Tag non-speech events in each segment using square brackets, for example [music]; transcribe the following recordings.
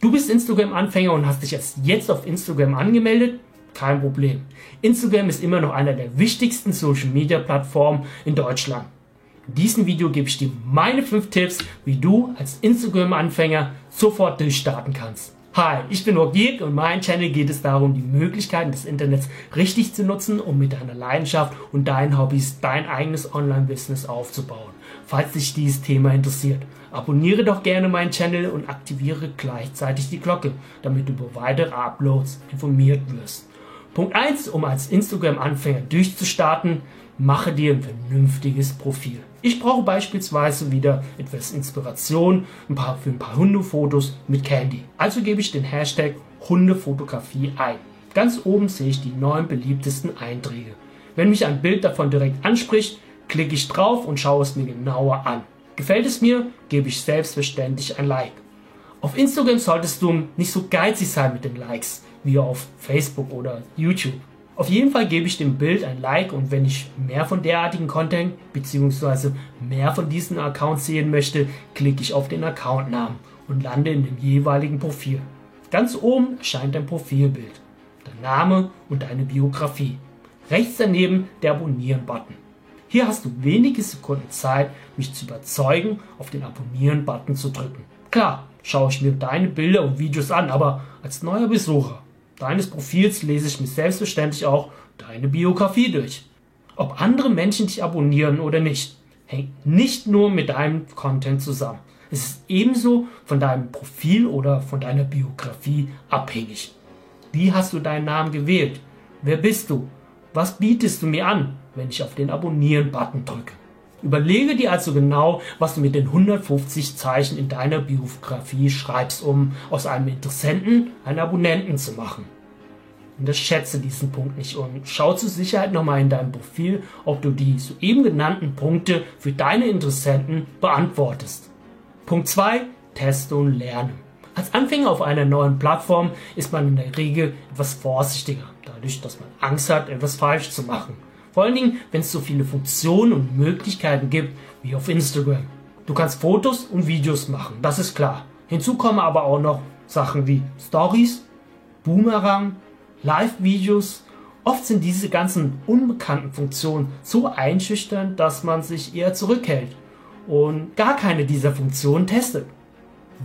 Du bist Instagram-Anfänger und hast dich erst jetzt auf Instagram angemeldet? Kein Problem. Instagram ist immer noch einer der wichtigsten Social-Media-Plattformen in Deutschland. In diesem Video gebe ich dir meine 5 Tipps, wie du als Instagram-Anfänger sofort durchstarten kannst. Hi, ich bin Orgirk und in meinem Channel geht es darum, die Möglichkeiten des Internets richtig zu nutzen, um mit deiner Leidenschaft und deinen Hobbys dein eigenes Online-Business aufzubauen. Falls dich dieses Thema interessiert, abonniere doch gerne meinen Channel und aktiviere gleichzeitig die Glocke, damit du über weitere Uploads informiert wirst. Punkt 1, um als Instagram-Anfänger durchzustarten, mache dir ein vernünftiges Profil. Ich brauche beispielsweise wieder etwas Inspiration ein paar, für ein paar Hundefotos mit Candy. Also gebe ich den Hashtag Hundefotografie ein. Ganz oben sehe ich die neun beliebtesten Einträge. Wenn mich ein Bild davon direkt anspricht, klicke ich drauf und schaue es mir genauer an. Gefällt es mir, gebe ich selbstverständlich ein Like. Auf Instagram solltest du nicht so geizig sein mit den Likes wie auf Facebook oder YouTube. Auf jeden Fall gebe ich dem Bild ein Like und wenn ich mehr von derartigen Content bzw. mehr von diesen Accounts sehen möchte, klicke ich auf den Accountnamen und lande in dem jeweiligen Profil. Ganz oben erscheint dein Profilbild, dein Name und deine Biografie. Rechts daneben der Abonnieren-Button. Hier hast du wenige Sekunden Zeit, mich zu überzeugen, auf den Abonnieren-Button zu drücken. Klar, schaue ich mir deine Bilder und Videos an, aber als neuer Besucher deines Profils lese ich mir selbstverständlich auch deine Biografie durch. Ob andere Menschen dich abonnieren oder nicht, hängt nicht nur mit deinem Content zusammen. Es ist ebenso von deinem Profil oder von deiner Biografie abhängig. Wie hast du deinen Namen gewählt? Wer bist du? Was bietest du mir an, wenn ich auf den Abonnieren-Button drücke? Überlege dir also genau, was du mit den 150 Zeichen in deiner Biografie schreibst, um aus einem Interessenten einen Abonnenten zu machen. Unterschätze diesen Punkt nicht und schau zur Sicherheit nochmal in deinem Profil, ob du die soeben genannten Punkte für deine Interessenten beantwortest. Punkt 2. Teste und lerne. Als Anfänger auf einer neuen Plattform ist man in der Regel etwas vorsichtiger, dadurch, dass man Angst hat, etwas falsch zu machen. Vor allen Dingen, wenn es so viele Funktionen und Möglichkeiten gibt wie auf Instagram. Du kannst Fotos und Videos machen, das ist klar. Hinzu kommen aber auch noch Sachen wie Stories, Boomerang, Live-Videos. Oft sind diese ganzen unbekannten Funktionen so einschüchternd, dass man sich eher zurückhält und gar keine dieser Funktionen testet.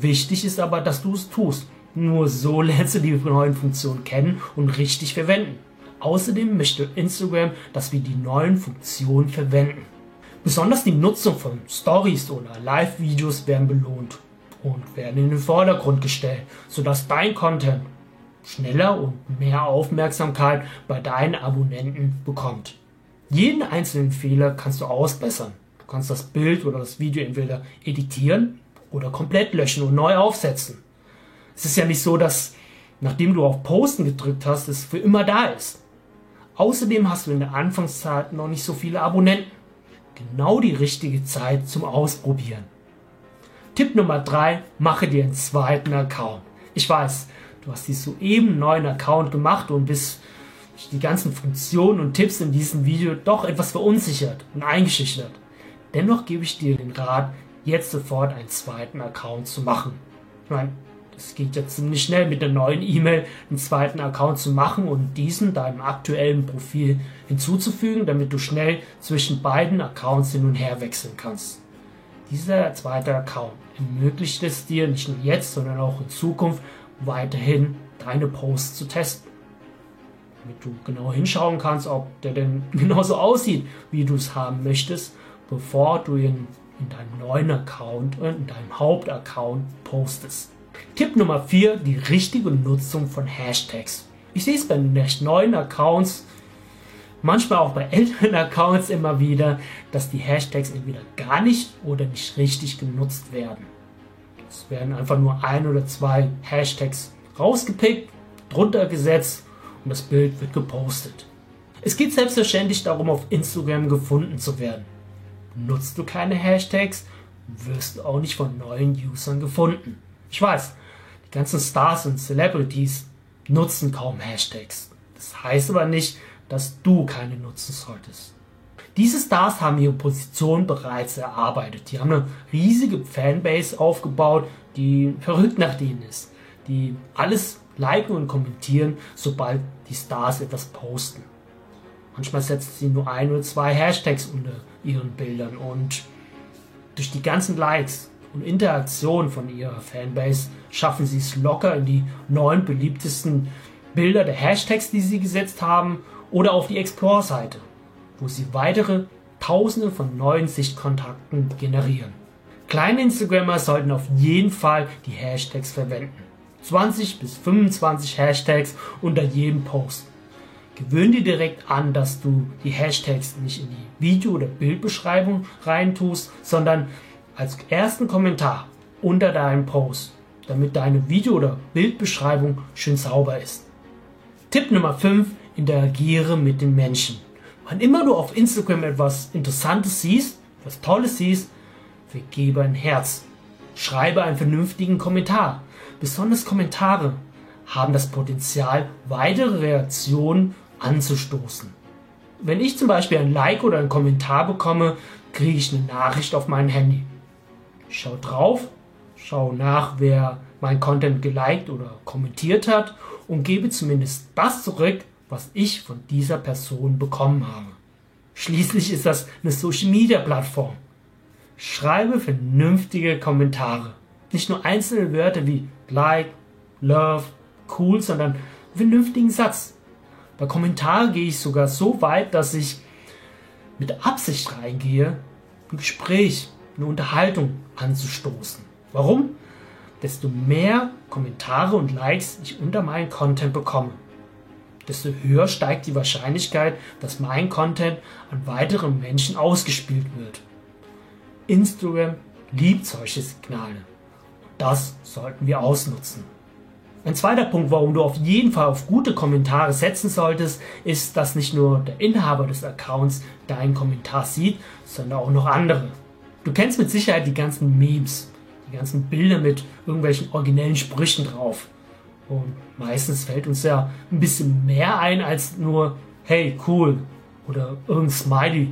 Wichtig ist aber, dass du es tust. Nur so lernst du die neuen Funktionen kennen und richtig verwenden. Außerdem möchte Instagram, dass wir die neuen Funktionen verwenden. Besonders die Nutzung von Stories oder Live-Videos werden belohnt und werden in den Vordergrund gestellt, sodass dein Content schneller und mehr Aufmerksamkeit bei deinen Abonnenten bekommt. Jeden einzelnen Fehler kannst du ausbessern. Du kannst das Bild oder das Video entweder editieren oder komplett löschen und neu aufsetzen. Es ist ja nicht so, dass nachdem du auf Posten gedrückt hast, es für immer da ist. Außerdem hast du in der Anfangszeit noch nicht so viele Abonnenten. Genau die richtige Zeit zum Ausprobieren. Tipp Nummer 3, mache dir einen zweiten Account. Ich weiß, du hast dir soeben einen neuen Account gemacht und bist die ganzen Funktionen und Tipps in diesem Video doch etwas verunsichert und eingeschüchtert. Dennoch gebe ich dir den Rat, jetzt sofort einen zweiten Account zu machen. Ich meine, es geht ja ziemlich schnell mit der neuen E-Mail einen zweiten Account zu machen und diesen deinem aktuellen Profil hinzuzufügen, damit du schnell zwischen beiden Accounts hin und her wechseln kannst. Dieser zweite Account ermöglicht es dir nicht nur jetzt, sondern auch in Zukunft weiterhin deine Posts zu testen. Damit du genau hinschauen kannst, ob der denn [laughs] genauso aussieht, wie du es haben möchtest, bevor du ihn in deinem neuen Account, in deinem Hauptaccount postest. Tipp Nummer 4, die richtige Nutzung von Hashtags. Ich sehe es bei recht neuen Accounts, manchmal auch bei älteren Accounts immer wieder, dass die Hashtags entweder gar nicht oder nicht richtig genutzt werden. Es werden einfach nur ein oder zwei Hashtags rausgepickt, drunter gesetzt und das Bild wird gepostet. Es geht selbstverständlich darum, auf Instagram gefunden zu werden. Nutzt du keine Hashtags, wirst du auch nicht von neuen Usern gefunden. Ich weiß, die ganzen Stars und Celebrities nutzen kaum Hashtags. Das heißt aber nicht, dass du keine nutzen solltest. Diese Stars haben ihre Position bereits erarbeitet. Die haben eine riesige Fanbase aufgebaut, die verrückt nach denen ist. die alles liken und kommentieren, sobald die Stars etwas posten. Manchmal setzen sie nur ein oder zwei Hashtags unter ihren Bildern und durch die ganzen Likes und Interaktionen von ihrer Fanbase schaffen sie es locker in die neun beliebtesten Bilder der Hashtags, die sie gesetzt haben, oder auf die Explore-Seite, wo sie weitere Tausende von neuen Sichtkontakten generieren. Kleine Instagrammer sollten auf jeden Fall die Hashtags verwenden. 20 bis 25 Hashtags unter jedem Post. Gewöhn dir direkt an, dass du die Hashtags nicht in die Video- oder Bildbeschreibung reintust, sondern als ersten Kommentar unter deinem Post, damit deine Video- oder Bildbeschreibung schön sauber ist. Tipp Nummer 5. Interagiere mit den Menschen. Wann immer du auf Instagram etwas Interessantes siehst, etwas Tolles siehst, vergebe ein Herz. Schreibe einen vernünftigen Kommentar. Besonders Kommentare haben das Potenzial, weitere Reaktionen anzustoßen. Wenn ich zum Beispiel ein Like oder einen Kommentar bekomme, kriege ich eine Nachricht auf mein Handy. Ich schaue drauf, schaue nach, wer mein Content geliked oder kommentiert hat und gebe zumindest das zurück, was ich von dieser Person bekommen habe. Schließlich ist das eine Social Media Plattform. Schreibe vernünftige Kommentare. Nicht nur einzelne Wörter wie like, love, cool, sondern einen vernünftigen Satz. Bei Kommentaren gehe ich sogar so weit, dass ich mit Absicht reingehe, ein Gespräch, eine Unterhaltung anzustoßen. Warum? Desto mehr Kommentare und Likes ich unter meinen Content bekomme, desto höher steigt die Wahrscheinlichkeit, dass mein Content an weiteren Menschen ausgespielt wird. Instagram liebt solche Signale. Das sollten wir ausnutzen. Ein zweiter Punkt, warum du auf jeden Fall auf gute Kommentare setzen solltest, ist, dass nicht nur der Inhaber des Accounts deinen Kommentar sieht, sondern auch noch andere. Du kennst mit Sicherheit die ganzen Memes, die ganzen Bilder mit irgendwelchen originellen Sprüchen drauf. Und meistens fällt uns ja ein bisschen mehr ein als nur, hey, cool oder irgendein Smiley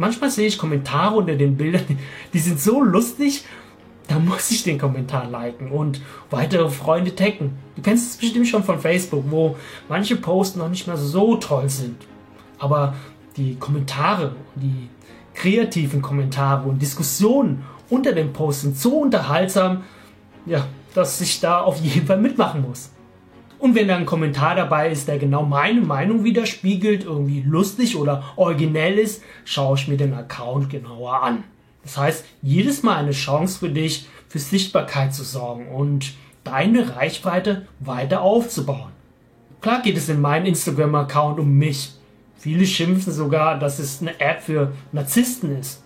manchmal sehe ich Kommentare unter den Bildern, [laughs] die sind so lustig, da muss ich den Kommentar liken und weitere Freunde taggen. Du kennst es bestimmt schon von Facebook, wo manche Posts noch nicht mehr so toll sind. Aber die Kommentare, die kreativen Kommentare und Diskussionen unter den Posts sind so unterhaltsam, ja, dass ich da auf jeden Fall mitmachen muss. Und wenn da ein Kommentar dabei ist, der genau meine Meinung widerspiegelt, irgendwie lustig oder originell ist, schaue ich mir den Account genauer an. Das heißt, jedes Mal eine Chance für dich, für Sichtbarkeit zu sorgen und deine Reichweite weiter aufzubauen. Klar geht es in meinem Instagram-Account um mich. Viele schimpfen sogar, dass es eine App für Narzissten ist.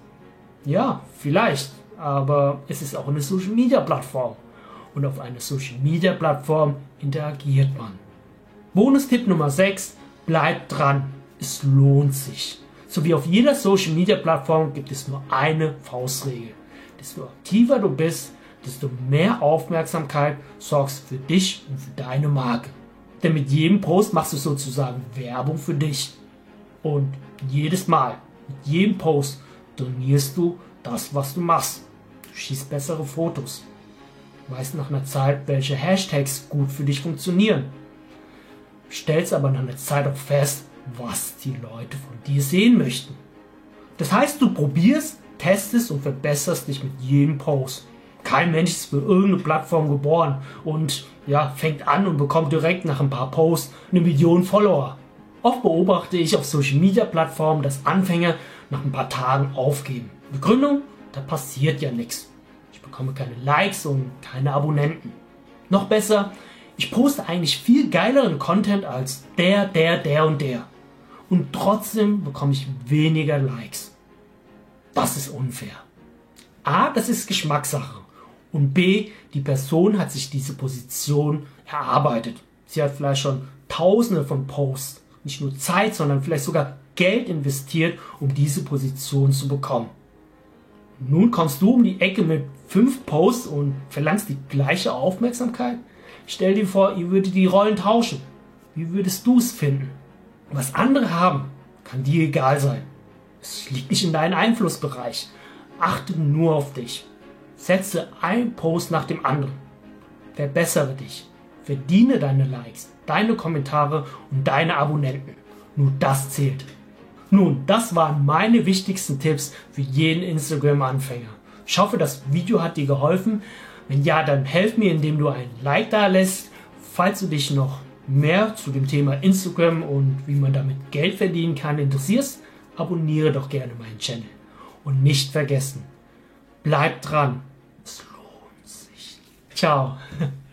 Ja, vielleicht, aber es ist auch eine Social-Media-Plattform und auf einer Social Media Plattform interagiert man. Bonustipp Nummer 6, bleibt dran, es lohnt sich. So wie auf jeder Social Media Plattform gibt es nur eine Faustregel. Desto aktiver du bist, desto mehr Aufmerksamkeit sorgst für dich und für deine Marke. Denn mit jedem Post machst du sozusagen Werbung für dich. Und jedes Mal, mit jedem Post, donierst du das, was du machst. Du schießt bessere Fotos, weißt nach einer Zeit, welche Hashtags gut für dich funktionieren. Stellst aber nach einer Zeit auch fest, was die Leute von dir sehen möchten. Das heißt, du probierst, testest und verbesserst dich mit jedem Post. Kein Mensch ist für irgendeine Plattform geboren und ja, fängt an und bekommt direkt nach ein paar Posts eine Million Follower. Oft beobachte ich auf Social Media Plattformen, dass Anfänger nach ein paar Tagen aufgeben. Begründung, da passiert ja nichts bekomme keine Likes und keine Abonnenten. Noch besser, ich poste eigentlich viel geileren Content als der, der, der und der. Und trotzdem bekomme ich weniger Likes. Das ist unfair. A, das ist Geschmackssache. Und B, die Person hat sich diese Position erarbeitet. Sie hat vielleicht schon tausende von Posts, nicht nur Zeit, sondern vielleicht sogar Geld investiert, um diese Position zu bekommen. Nun kommst du um die Ecke mit fünf Posts und verlangst die gleiche Aufmerksamkeit? Stell dir vor, ihr würdet die Rollen tauschen. Wie würdest du es finden? Was andere haben, kann dir egal sein. Es liegt nicht in deinem Einflussbereich. Achte nur auf dich. Setze ein Post nach dem anderen. Verbessere dich. Verdiene deine Likes, deine Kommentare und deine Abonnenten. Nur das zählt. Nun, das waren meine wichtigsten Tipps für jeden Instagram-Anfänger. Ich hoffe, das Video hat dir geholfen. Wenn ja, dann helf mir, indem du ein Like da lässt. Falls du dich noch mehr zu dem Thema Instagram und wie man damit Geld verdienen kann interessierst, abonniere doch gerne meinen Channel. Und nicht vergessen, bleib dran. Es lohnt sich. Ciao. [laughs]